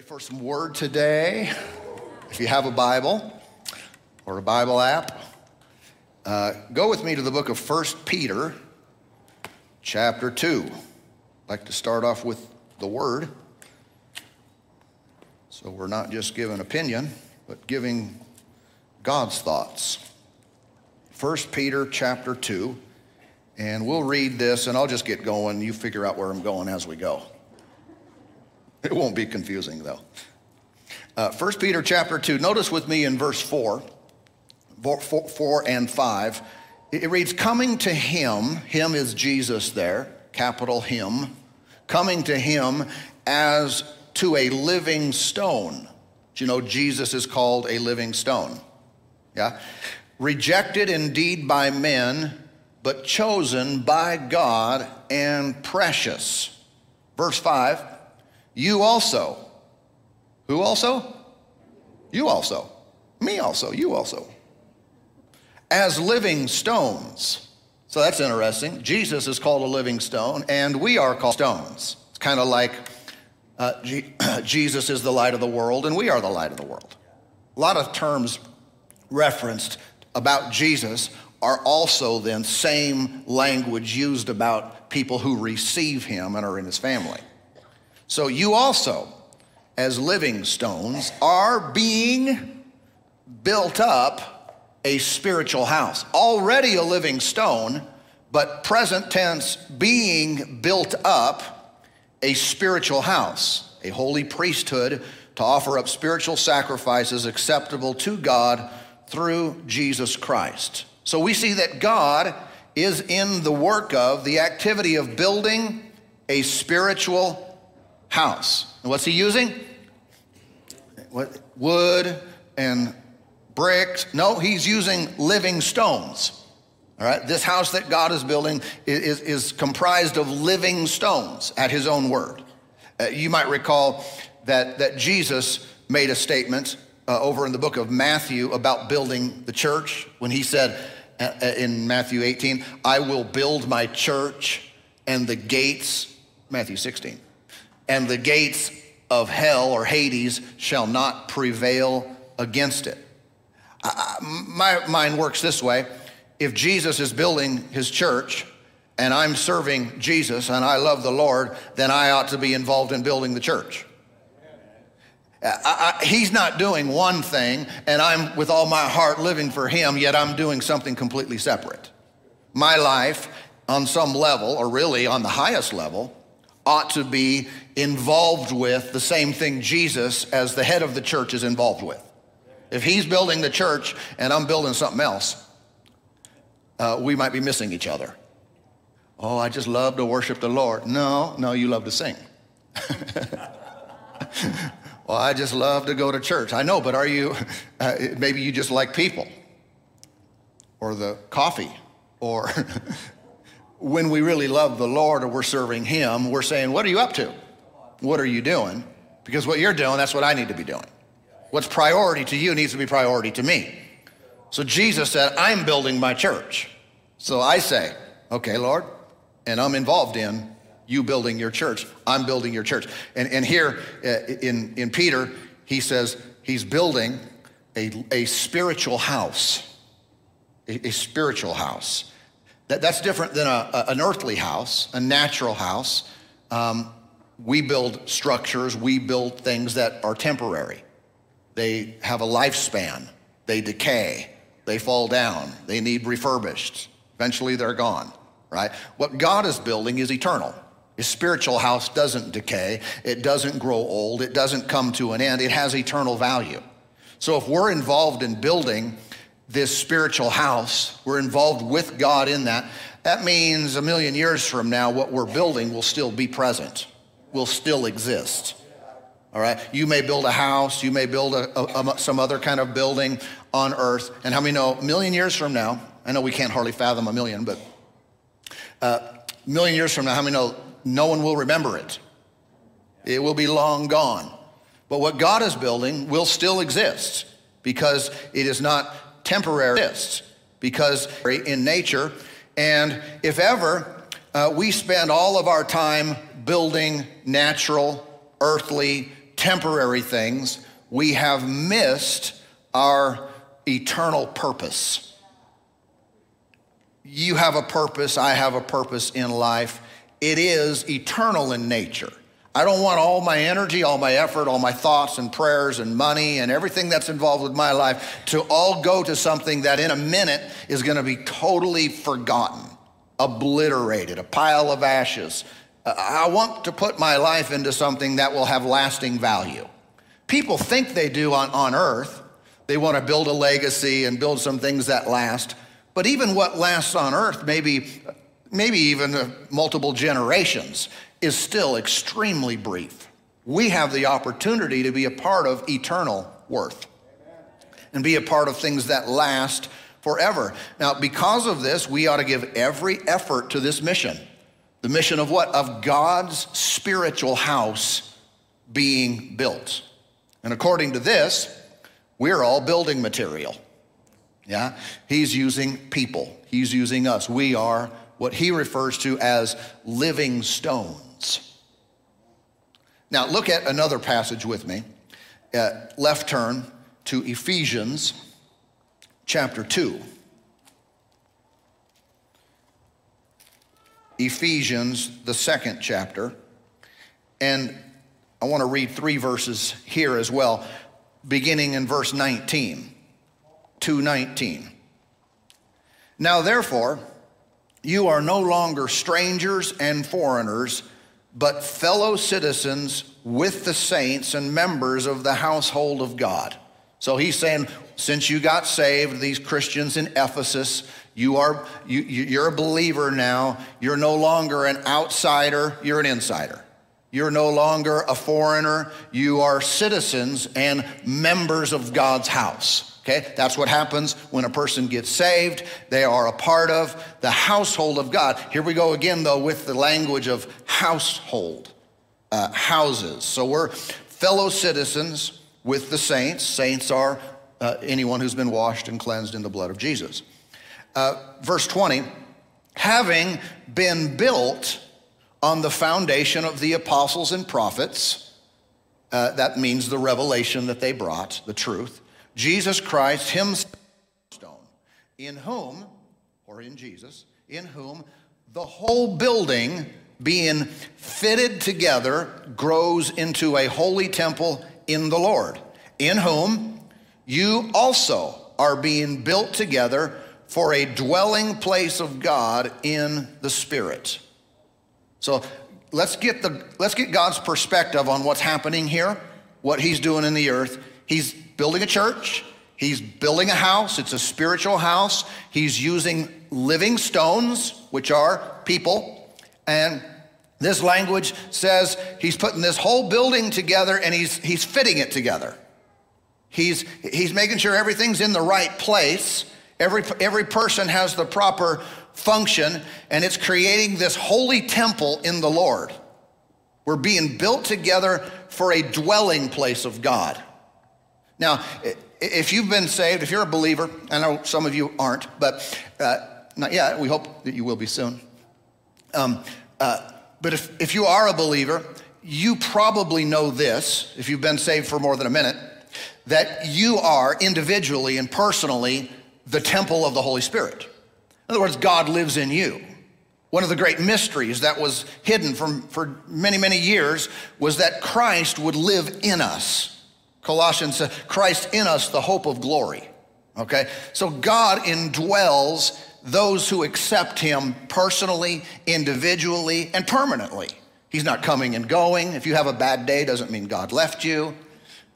Ready for some word today? If you have a Bible or a Bible app, uh, go with me to the book of 1 Peter, chapter 2. I'd like to start off with the word. So we're not just giving opinion, but giving God's thoughts. 1 Peter, chapter 2. And we'll read this, and I'll just get going. You figure out where I'm going as we go. It won't be confusing though. Uh, 1 Peter chapter 2, notice with me in verse 4, 4, 4 and 5, it reads, Coming to him, him is Jesus there, capital him, coming to him as to a living stone. Do you know Jesus is called a living stone? Yeah? Rejected indeed by men, but chosen by God and precious. Verse 5 you also. Who also? You also. Me also. You also. As living stones. So that's interesting. Jesus is called a living stone, and we are called stones. It's kind of like uh, G- Jesus is the light of the world, and we are the light of the world. A lot of terms referenced about Jesus are also then same language used about people who receive him and are in his family. So you also, as living stones, are being built up a spiritual house. Already a living stone, but present tense, being built up a spiritual house, a holy priesthood to offer up spiritual sacrifices acceptable to God through Jesus Christ. So we see that God is in the work of the activity of building a spiritual house. And what's he using? What, wood and bricks. No, he's using living stones. All right, this house that God is building is, is, is comprised of living stones at his own word. Uh, you might recall that, that Jesus made a statement uh, over in the book of Matthew about building the church when he said uh, uh in Matthew 18, I will build my church and the gates, Matthew 16, and the gates of hell or Hades shall not prevail against it. I, my mind works this way if Jesus is building his church and I'm serving Jesus and I love the Lord, then I ought to be involved in building the church. I, I, he's not doing one thing and I'm with all my heart living for him, yet I'm doing something completely separate. My life, on some level, or really on the highest level, ought to be involved with the same thing Jesus, as the head of the church, is involved with. If he's building the church and I'm building something else, uh, we might be missing each other. Oh, I just love to worship the Lord. No, no, you love to sing. well, I just love to go to church. I know, but are you, uh, maybe you just like people or the coffee or when we really love the Lord or we're serving Him, we're saying, What are you up to? What are you doing? Because what you're doing, that's what I need to be doing. What's priority to you needs to be priority to me. So Jesus said, I'm building my church. So I say, Okay, Lord, and I'm involved in you building your church. I'm building your church. And, and here uh, in, in Peter, he says he's building a, a spiritual house, a, a spiritual house. That, that's different than a, an earthly house, a natural house. Um, we build structures, we build things that are temporary. They have a lifespan, they decay, they fall down, they need refurbished. Eventually they're gone, right? What God is building is eternal. His spiritual house doesn't decay, it doesn't grow old, it doesn't come to an end, it has eternal value. So if we're involved in building this spiritual house. We're involved with God in that. That means a million years from now, what we're building will still be present, will still exist. All right? You may build a house, you may build a, a, a, some other kind of building on earth. And how many know a million years from now, I know we can't hardly fathom a million, but uh, a million years from now, how many know no one will remember it? It will be long gone. But what God is building will still exist because it is not temporary because in nature. And if ever uh, we spend all of our time building natural, earthly, temporary things, we have missed our eternal purpose. You have a purpose, I have a purpose in life. It is eternal in nature. I don't want all my energy, all my effort, all my thoughts and prayers and money and everything that's involved with my life to all go to something that in a minute is going to be totally forgotten, obliterated, a pile of ashes. I want to put my life into something that will have lasting value. People think they do on, on earth. They want to build a legacy and build some things that last. But even what lasts on earth, maybe, maybe even uh, multiple generations, is still extremely brief. We have the opportunity to be a part of eternal worth and be a part of things that last forever. Now, because of this, we ought to give every effort to this mission. The mission of what? Of God's spiritual house being built. And according to this, we're all building material. Yeah? He's using people, he's using us. We are what he refers to as living stones. Now, look at another passage with me. Uh, left turn to Ephesians chapter 2. Ephesians, the second chapter. And I want to read three verses here as well, beginning in verse 19. 2:19. Now therefore, you are no longer strangers and foreigners, but fellow citizens with the saints and members of the household of God. So he's saying, since you got saved, these Christians in Ephesus, you are you, you're a believer now. You're no longer an outsider. You're an insider. You're no longer a foreigner. You are citizens and members of God's house. Okay, that's what happens when a person gets saved. They are a part of the household of God. Here we go again, though, with the language of household, uh, houses. So we're fellow citizens with the saints. Saints are uh, anyone who's been washed and cleansed in the blood of Jesus. Uh, verse 20, having been built on the foundation of the apostles and prophets, uh, that means the revelation that they brought, the truth Jesus Christ himself, in whom, or in Jesus, in whom the whole building being fitted together grows into a holy temple in the Lord, in whom you also are being built together for a dwelling place of God in the Spirit. So let's get the let's get God's perspective on what's happening here, what he's doing in the earth. He's building a church, he's building a house, it's a spiritual house. He's using living stones, which are people, and this language says he's putting this whole building together and he's, he's fitting it together. He's, he's making sure everything's in the right place. Every, every person has the proper function, and it's creating this holy temple in the Lord. We're being built together for a dwelling place of God. Now, if you've been saved, if you're a believer, I know some of you aren't, but uh, not yet, we hope that you will be soon. Um, uh, but if, if you are a believer, you probably know this, if you've been saved for more than a minute, that you are individually and personally the temple of the Holy Spirit. In other words, God lives in you. One of the great mysteries that was hidden from, for many, many years was that Christ would live in us. Colossians says, Christ in us, the hope of glory. Okay? So God indwells those who accept him personally, individually, and permanently. He's not coming and going. If you have a bad day, doesn't mean God left you.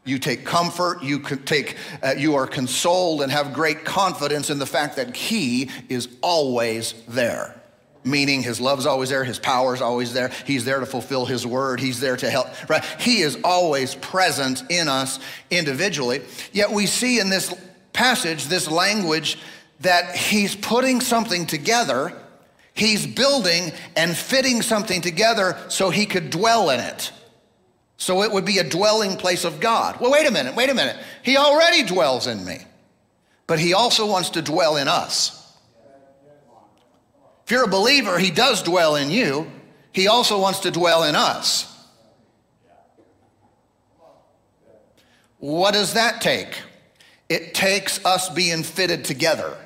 You take comfort, you take, uh, you are consoled and have great confidence in the fact that He is always there meaning his love's always there, his power's always there. He's there to fulfill his word, he's there to help, right? He is always present in us individually. Yet we see in this passage, this language, that he's putting something together, he's building and fitting something together so he could dwell in it. So it would be a dwelling place of God. Well, wait a minute, wait a minute. He already dwells in me, but he also wants to dwell in us. If you're a believer, he does dwell in you. He also wants to dwell in us. What does that take? It takes us being fitted together.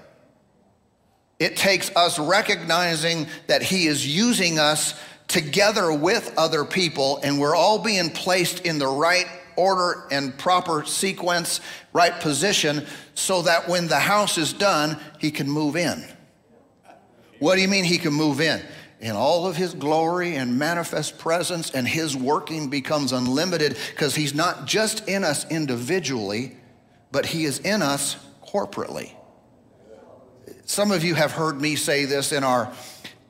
It takes us recognizing that He is using us together with other people, and we're all being placed in the right order and proper sequence, right position, so that when the house is done, He can move in. What do you mean He can move in? in all of his glory and manifest presence, and his working becomes unlimited because he's not just in us individually, but he is in us corporately. Some of you have heard me say this in our,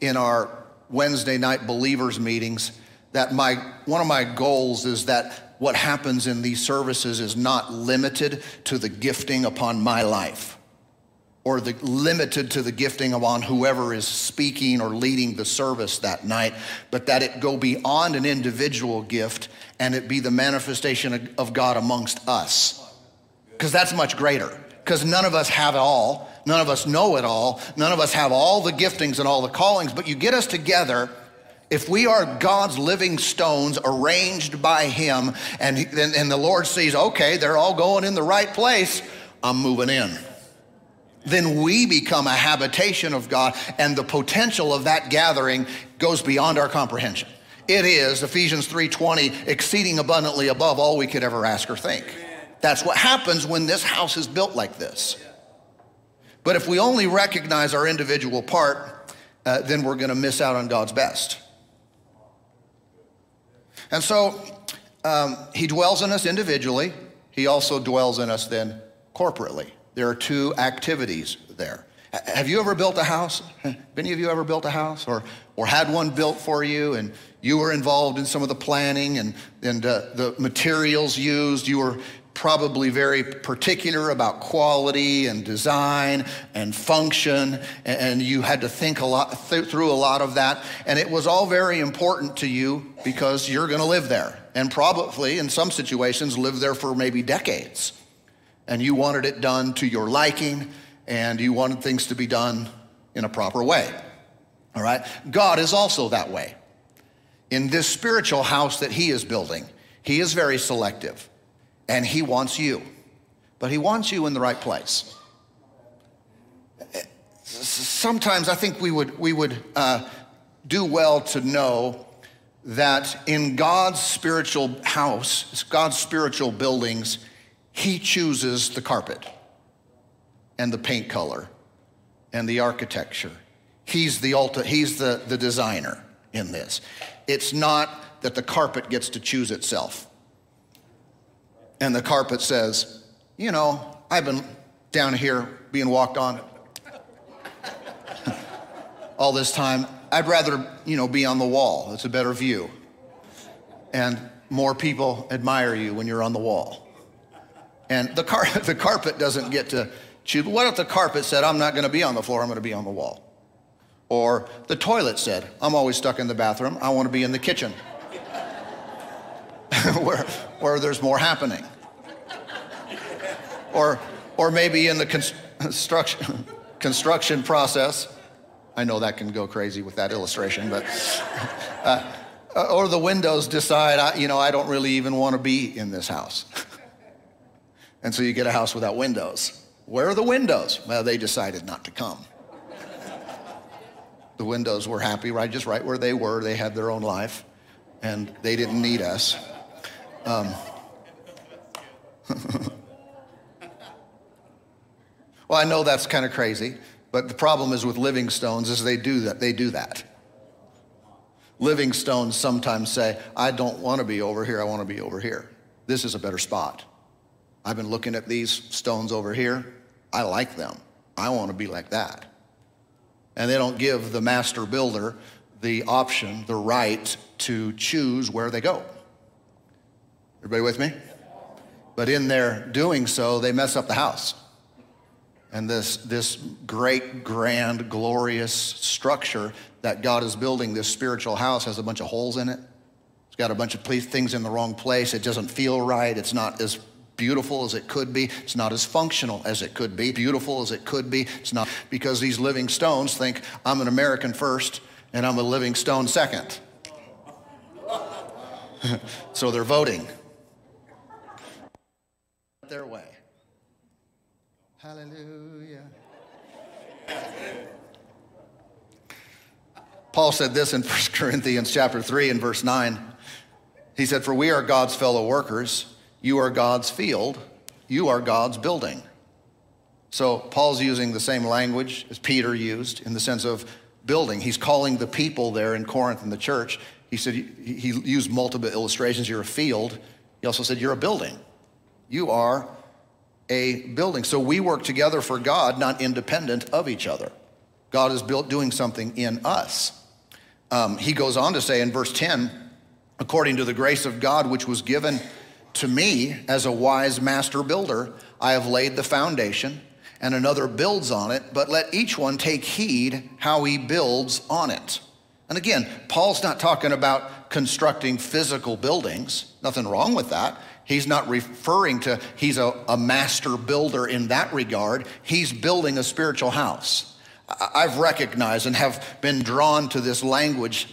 in our Wednesday night believers meetings that my, one of my goals is that what happens in these services is not limited to the gifting upon my life or the, limited to the gifting of on whoever is speaking or leading the service that night, but that it go beyond an individual gift and it be the manifestation of God amongst us. Because that's much greater. Because none of us have it all. None of us know it all. None of us have all the giftings and all the callings, but you get us together. If we are God's living stones arranged by Him, and, and the Lord sees, okay, they're all going in the right place, I'm moving in then we become a habitation of God, and the potential of that gathering goes beyond our comprehension. It is Ephesians 3:20, exceeding abundantly above all we could ever ask or think. That's what happens when this house is built like this. But if we only recognize our individual part, uh, then we're going to miss out on God's best. And so um, He dwells in us individually. He also dwells in us then corporately. There are two activities there. Have you ever built a house? Any of you ever built a house or, or had one built for you and you were involved in some of the planning and, and uh, the materials used? You were probably very particular about quality and design and function, and you had to think a lot th- through a lot of that. And it was all very important to you because you're going to live there, and probably in some situations live there for maybe decades and you wanted it done to your liking, and you wanted things to be done in a proper way. All right? God is also that way. In this spiritual house that He is building, He is very selective, and He wants you, but He wants you in the right place. Sometimes I think we would, we would uh, do well to know that in God's spiritual house, God's spiritual buildings, he chooses the carpet and the paint color and the architecture. He's the ulti- he's the, the designer in this. It's not that the carpet gets to choose itself. And the carpet says, you know, I've been down here being walked on all this time. I'd rather, you know, be on the wall. It's a better view. And more people admire you when you're on the wall. And the, car- the carpet doesn't get to choose. What if the carpet said, I'm not going to be on the floor, I'm going to be on the wall? Or the toilet said, I'm always stuck in the bathroom, I want to be in the kitchen where, where there's more happening. Or, or maybe in the construction, construction process, I know that can go crazy with that illustration, but, uh, or the windows decide, you know, I don't really even want to be in this house. And so you get a house without windows. Where are the windows? Well, they decided not to come. the windows were happy, right? Just right where they were. They had their own life, and they didn't need us. Um, well, I know that's kind of crazy, but the problem is with living stones is they do that. They do that. Living stones sometimes say, I don't want to be over here, I want to be over here. This is a better spot. I've been looking at these stones over here. I like them. I want to be like that. And they don't give the master builder the option, the right to choose where they go. Everybody with me? But in their doing so, they mess up the house. And this, this great, grand, glorious structure that God is building, this spiritual house, has a bunch of holes in it. It's got a bunch of things in the wrong place. It doesn't feel right. It's not as beautiful as it could be. It's not as functional as it could be. Beautiful as it could be. It's not because these living stones think I'm an American first and I'm a living stone second. so they're voting. their way. Hallelujah. Paul said this in 1 Corinthians chapter 3 and verse 9. He said, For we are God's fellow workers, you are God's field, you are God's building. So Paul's using the same language as Peter used in the sense of building. He's calling the people there in Corinth in the church. He said he used multiple illustrations. You're a field. He also said you're a building. You are a building. So we work together for God, not independent of each other. God is built doing something in us. Um, he goes on to say in verse 10, according to the grace of God which was given to me as a wise master builder, I have laid the foundation and another builds on it, but let each one take heed how he builds on it. And again, Paul's not talking about constructing physical buildings, nothing wrong with that. He's not referring to, he's a, a master builder in that regard. He's building a spiritual house. I've recognized and have been drawn to this language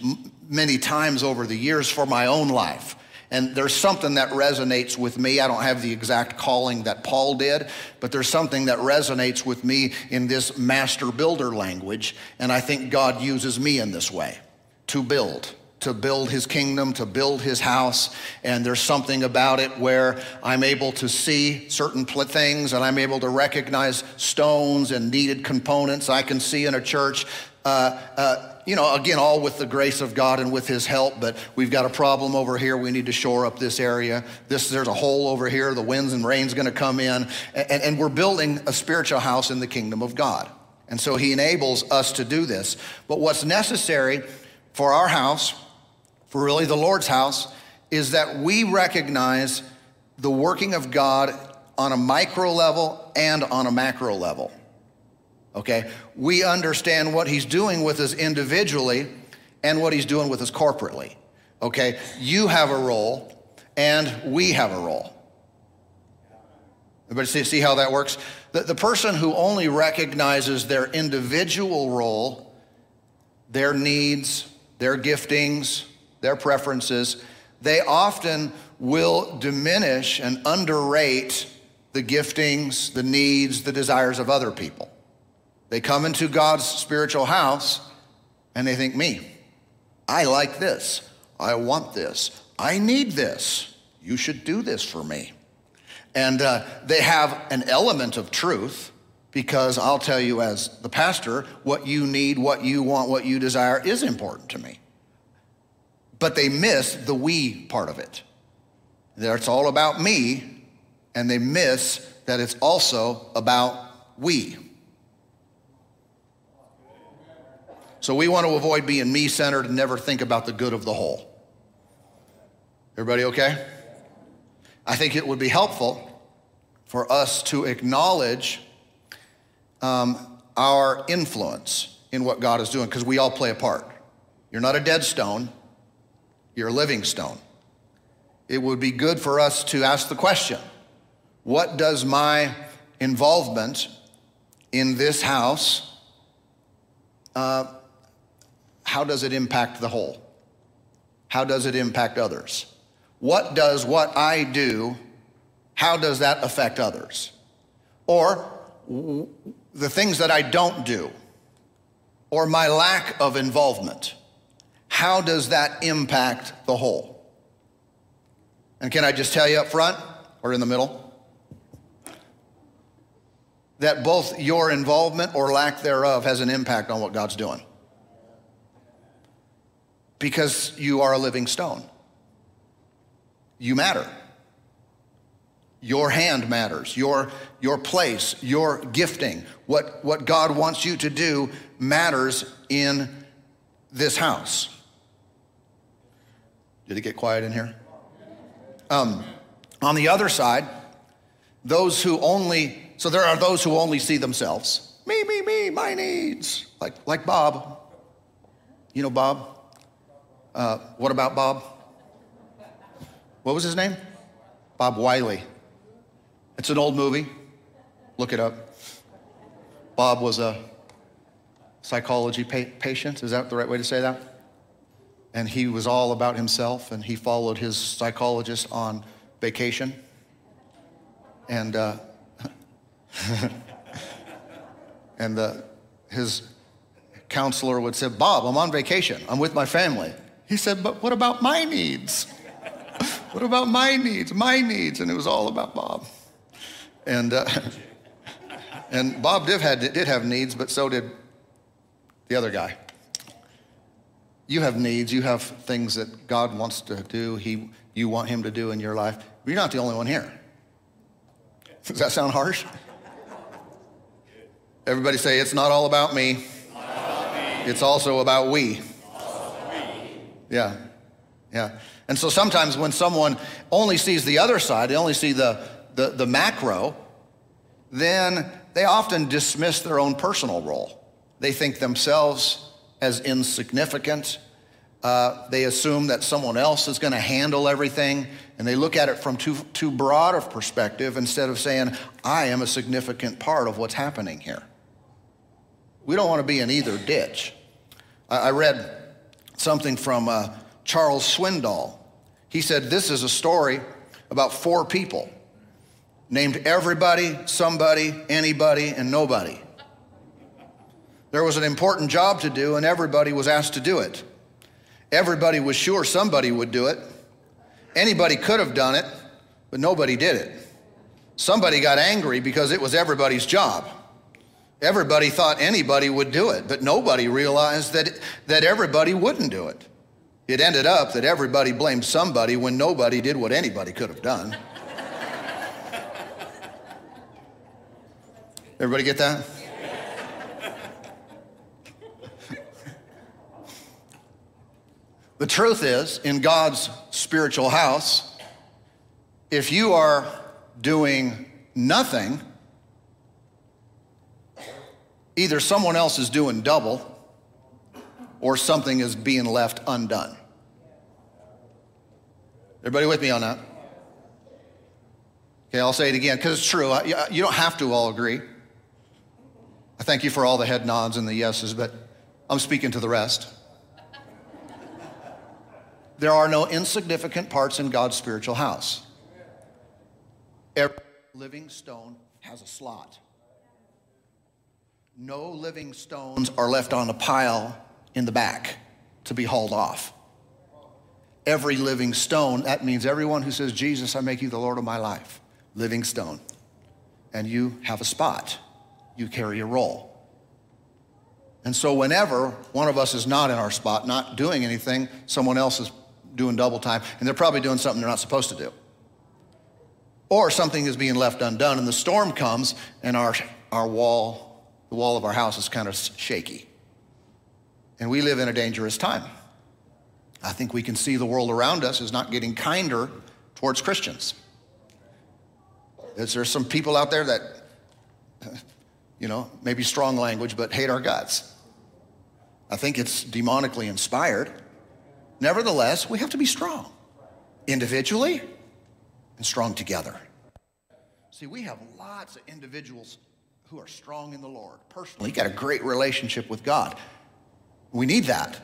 many times over the years for my own life. And there's something that resonates with me. I don't have the exact calling that Paul did, but there's something that resonates with me in this master builder language. And I think God uses me in this way to build to build his kingdom, to build his house. And there's something about it where I'm able to see certain things and I'm able to recognize stones and needed components I can see in a church. Uh, uh, you know, again, all with the grace of God and with his help, but we've got a problem over here. We need to shore up this area. This, there's a hole over here. The winds and rain's going to come in. And, and we're building a spiritual house in the kingdom of God. And so he enables us to do this. But what's necessary for our house, for really the Lord's house, is that we recognize the working of God on a micro level and on a macro level okay? We understand what he's doing with us individually and what he's doing with us corporately, okay? You have a role and we have a role. Everybody see, see how that works? The, the person who only recognizes their individual role, their needs, their giftings, their preferences, they often will diminish and underrate the giftings, the needs, the desires of other people. They come into God's spiritual house and they think, me, I like this. I want this. I need this. You should do this for me. And uh, they have an element of truth because I'll tell you, as the pastor, what you need, what you want, what you desire is important to me. But they miss the we part of it. That it's all about me, and they miss that it's also about we. So we want to avoid being me centered and never think about the good of the whole. Everybody okay? I think it would be helpful for us to acknowledge um, our influence in what God is doing because we all play a part. You're not a dead stone, you're a living stone. It would be good for us to ask the question what does my involvement in this house uh, how does it impact the whole? How does it impact others? What does what I do, how does that affect others? Or the things that I don't do, or my lack of involvement, how does that impact the whole? And can I just tell you up front or in the middle? That both your involvement or lack thereof has an impact on what God's doing because you are a living stone. You matter. Your hand matters, your, your place, your gifting, what, what God wants you to do matters in this house. Did it get quiet in here? Um, on the other side, those who only, so there are those who only see themselves. Me, me, me, my needs. Like, like Bob. You know Bob? Uh, what about Bob? What was his name? Bob Wiley. It's an old movie. Look it up. Bob was a psychology pa- patient. Is that the right way to say that? And he was all about himself and he followed his psychologist on vacation. And, uh, and uh, his counselor would say, Bob, I'm on vacation. I'm with my family. He said, But what about my needs? what about my needs? My needs. And it was all about Bob. And, uh, and Bob did, had, did have needs, but so did the other guy. You have needs, you have things that God wants to do, he, you want Him to do in your life. You're not the only one here. Does that sound harsh? Everybody say, it's not all about me. It's also about we. Yeah, yeah. And so sometimes when someone only sees the other side, they only see the, the, the macro, then they often dismiss their own personal role. They think themselves as insignificant. Uh, they assume that someone else is going to handle everything, and they look at it from too, too broad of perspective instead of saying, I am a significant part of what's happening here. We don't want to be in either ditch. I, I read something from uh, Charles Swindoll. He said, This is a story about four people named everybody, somebody, anybody, and nobody. There was an important job to do, and everybody was asked to do it. Everybody was sure somebody would do it. Anybody could have done it, but nobody did it. Somebody got angry because it was everybody's job. Everybody thought anybody would do it, but nobody realized that, that everybody wouldn't do it. It ended up that everybody blamed somebody when nobody did what anybody could have done. Everybody get that? the truth is, in God's spiritual house, if you are doing nothing, either someone else is doing double or something is being left undone. Everybody with me on that? Okay, I'll say it again because it's true. You don't have to all agree. I thank you for all the head nods and the yeses, but I'm speaking to the rest. There are no insignificant parts in God's spiritual house. Every living stone has a slot. No living stones are left on a pile in the back to be hauled off. Every living stone, that means everyone who says, Jesus, I make you the Lord of my life, living stone. And you have a spot, you carry a role. And so, whenever one of us is not in our spot, not doing anything, someone else is doing double time, and they're probably doing something they're not supposed to do. Or something is being left undone, and the storm comes, and our, our wall, the wall of our house is kind of shaky. And we live in a dangerous time. I think we can see the world around us is not getting kinder towards Christians. Is there some people out there that, you know, maybe strong language, but hate our guts? I think it's demonically inspired. Nevertheless, we have to be strong individually and strong together. See, we have lots of individuals who are strong in the Lord. Personally, You got a great relationship with God. We need that.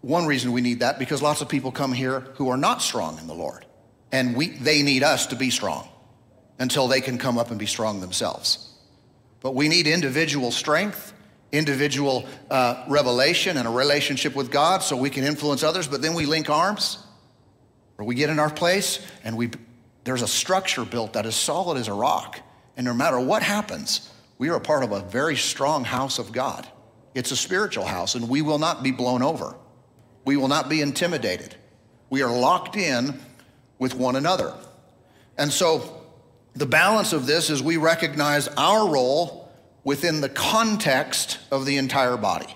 One reason we need that because lots of people come here who are not strong in the Lord. And we, they need us to be strong until they can come up and be strong themselves. But we need individual strength, individual uh, revelation, and a relationship with God so we can influence others. But then we link arms or we get in our place and we, there's a structure built that is solid as a rock. And no matter what happens, we are a part of a very strong house of God. It's a spiritual house, and we will not be blown over. We will not be intimidated. We are locked in with one another. And so, the balance of this is we recognize our role within the context of the entire body.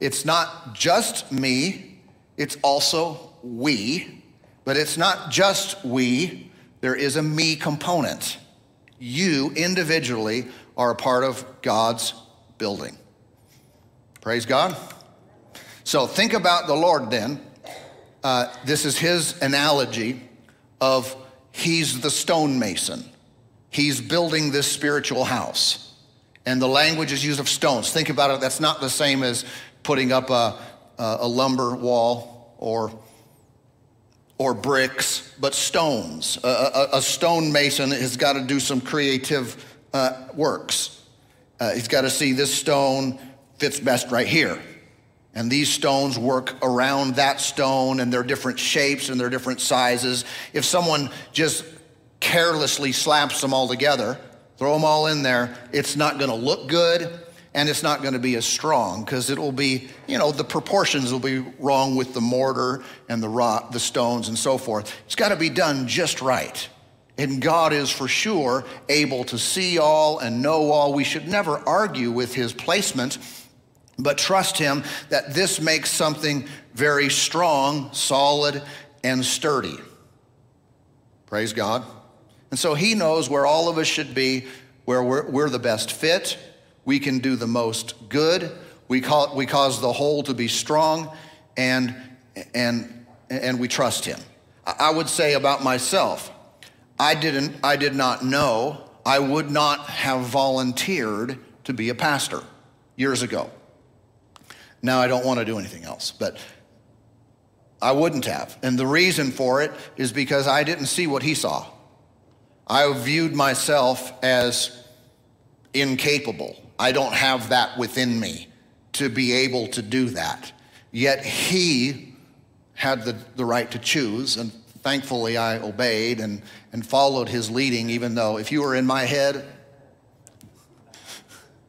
It's not just me, it's also we, but it's not just we, there is a me component. You individually are a part of God's building. Praise God. So think about the Lord then. Uh, this is his analogy of he's the stonemason. He's building this spiritual house. And the language is used of stones. Think about it, that's not the same as putting up a, a lumber wall or or bricks, but stones. A, a, a stonemason has got to do some creative uh, works. Uh, he's got to see this stone fits best right here. And these stones work around that stone, and they're different shapes and they're different sizes. If someone just carelessly slaps them all together, throw them all in there, it's not going to look good and it's not going to be as strong because it will be, you know, the proportions will be wrong with the mortar and the rock, the stones and so forth. It's got to be done just right. And God is for sure able to see all and know all. We should never argue with his placement, but trust him that this makes something very strong, solid, and sturdy. Praise God. And so he knows where all of us should be, where we're, we're the best fit, we can do the most good, we, call, we cause the whole to be strong, and, and, and we trust him. I would say about myself, I didn't, I did not know, I would not have volunteered to be a pastor years ago. Now I don't want to do anything else, but I wouldn't have. And the reason for it is because I didn't see what he saw. I viewed myself as incapable. I don't have that within me to be able to do that. Yet he had the, the right to choose, and thankfully I obeyed and, and followed his leading, even though if you were in my head,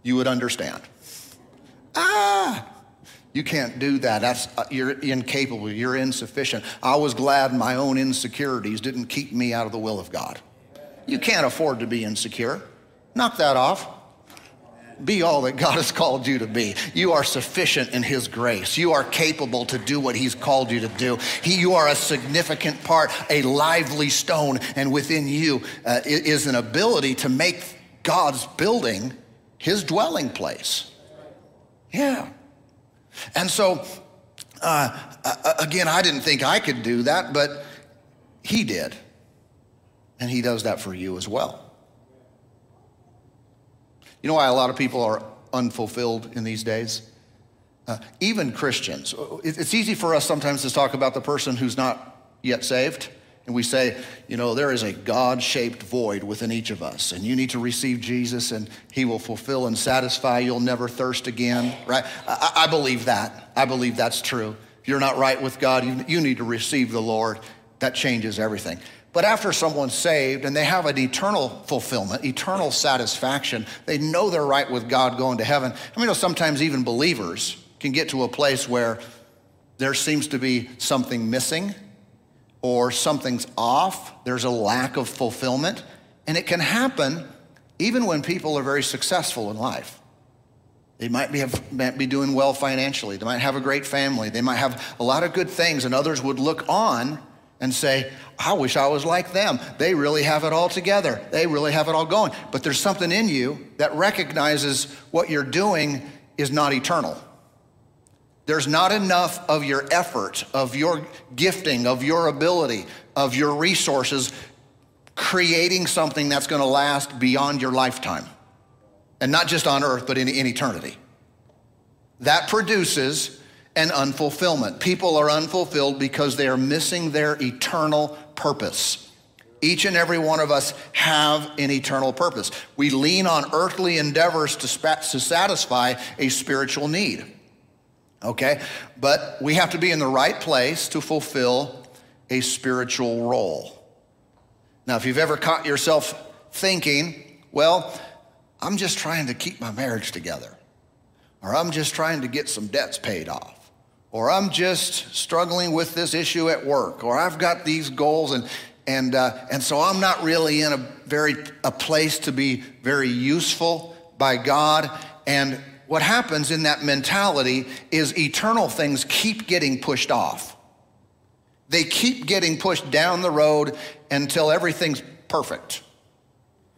you would understand. Ah, you can't do that. That's, uh, you're incapable. You're insufficient. I was glad my own insecurities didn't keep me out of the will of God. You can't afford to be insecure. Knock that off. Be all that God has called you to be. You are sufficient in His grace. You are capable to do what He's called you to do. He, you are a significant part, a lively stone, and within you uh, is an ability to make God's building His dwelling place. Yeah. And so, uh, again, I didn't think I could do that, but He did. And He does that for you as well. You know why a lot of people are unfulfilled in these days? Uh, even Christians. It's easy for us sometimes to talk about the person who's not yet saved. And we say, you know, there is a God shaped void within each of us, and you need to receive Jesus, and He will fulfill and satisfy. You'll never thirst again, right? I, I believe that. I believe that's true. If you're not right with God, you, you need to receive the Lord. That changes everything. But after someone's saved and they have an eternal fulfillment, eternal satisfaction, they know they're right with God going to heaven. I mean, sometimes even believers can get to a place where there seems to be something missing or something's off, there's a lack of fulfillment. And it can happen even when people are very successful in life. They might be, have, might be doing well financially, they might have a great family, they might have a lot of good things, and others would look on and say, I wish I was like them. They really have it all together. They really have it all going. But there's something in you that recognizes what you're doing is not eternal. There's not enough of your effort, of your gifting, of your ability, of your resources creating something that's going to last beyond your lifetime. And not just on earth, but in, in eternity. That produces and unfulfillment. People are unfulfilled because they are missing their eternal purpose. Each and every one of us have an eternal purpose. We lean on earthly endeavors to, to satisfy a spiritual need. Okay? But we have to be in the right place to fulfill a spiritual role. Now, if you've ever caught yourself thinking, well, I'm just trying to keep my marriage together, or I'm just trying to get some debts paid off, or I'm just struggling with this issue at work, or I've got these goals, and and uh, and so I'm not really in a very a place to be very useful by God. And what happens in that mentality is eternal things keep getting pushed off. They keep getting pushed down the road until everything's perfect.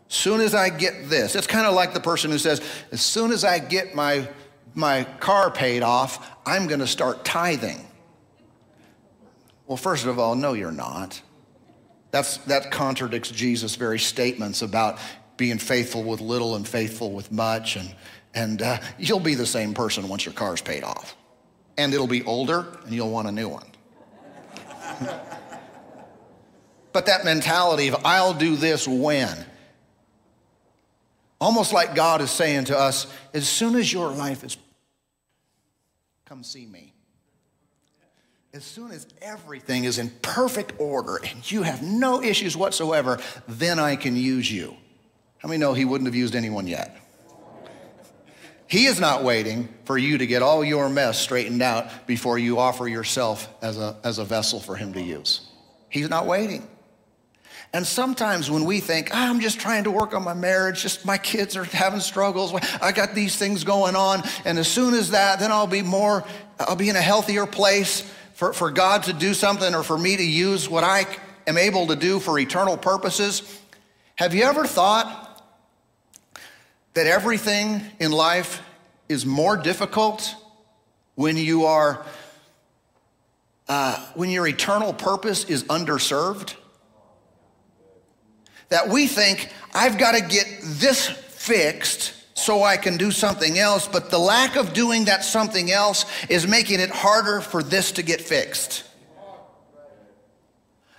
Soon as I get this, it's kind of like the person who says, as soon as I get my my car paid off, I'm going to start tithing. Well, first of all, no, you're not. That's, that contradicts Jesus' very statements about being faithful with little and faithful with much. And, and uh, you'll be the same person once your car's paid off. And it'll be older and you'll want a new one. But that mentality of, I'll do this when. Almost like God is saying to us, as soon as your life is, come see me. As soon as everything is in perfect order and you have no issues whatsoever, then I can use you. How many know he wouldn't have used anyone yet? He is not waiting for you to get all your mess straightened out before you offer yourself as a, as a vessel for him to use. He's not waiting. And sometimes when we think, oh, I'm just trying to work on my marriage, just my kids are having struggles, I got these things going on, and as soon as that, then I'll be more, I'll be in a healthier place for, for God to do something or for me to use what I am able to do for eternal purposes. Have you ever thought that everything in life is more difficult when you are, uh, when your eternal purpose is underserved? That we think, I've got to get this fixed so I can do something else, but the lack of doing that something else is making it harder for this to get fixed.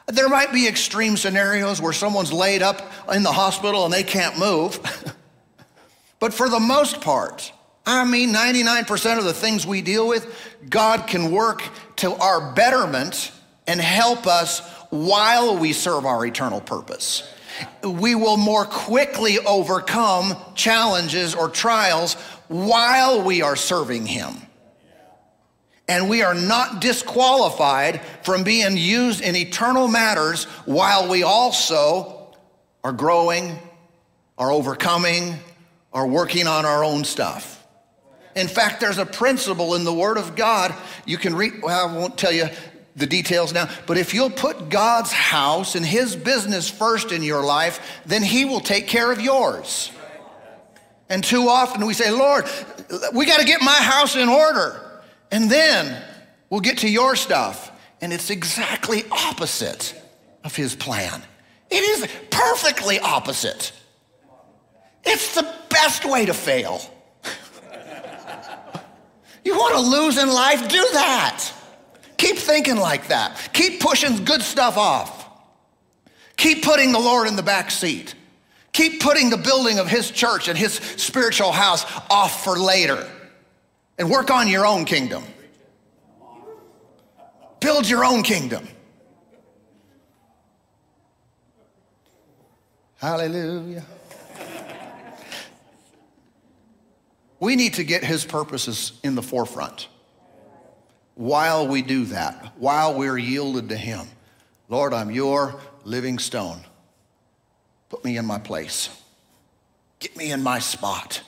There might be extreme scenarios where someone's laid up in the hospital and they can't move. but for the most part, I mean, 99% of the things we deal with, God can work to our betterment and help us while we serve our eternal purpose we will more quickly overcome challenges or trials while we are serving Him. And we are not disqualified from being used in eternal matters while we also are growing, are overcoming, are working on our own stuff. In fact, there's a principle in the Word of God. You can read, well, I won't tell you the details now, but if you'll put God's house and His business first in your life, then He will take care of yours. And too often we say, Lord, we got to get my house in order, and then we'll get to your stuff. And it's exactly opposite of His plan. It is perfectly opposite. It's the best way to fail. you want to lose in life? Do that. Keep thinking like that. Keep pushing good stuff off. Keep putting the Lord in the back seat. Keep putting the building of His church and His spiritual house off for later. And work on your own kingdom. Build your own kingdom. Hallelujah. We need to get His purposes in the forefront while we do that, while we're yielded to Him. Lord, I'm your living stone. Put me in my place. Get me in my spot.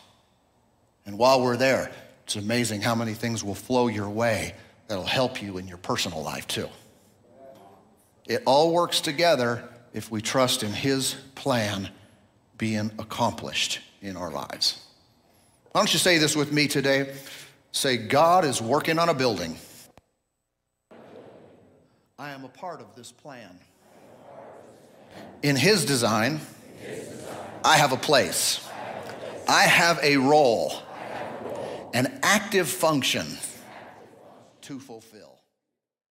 And while we're there, it's amazing how many things will flow your way that'll help you in your personal life too. It all works together if we trust in His plan being accomplished in our lives. Why don't you say this with me today? Say, God is working on a building. I am a part of this plan. In His design, I have a place. I have a role, an active function to fulfill.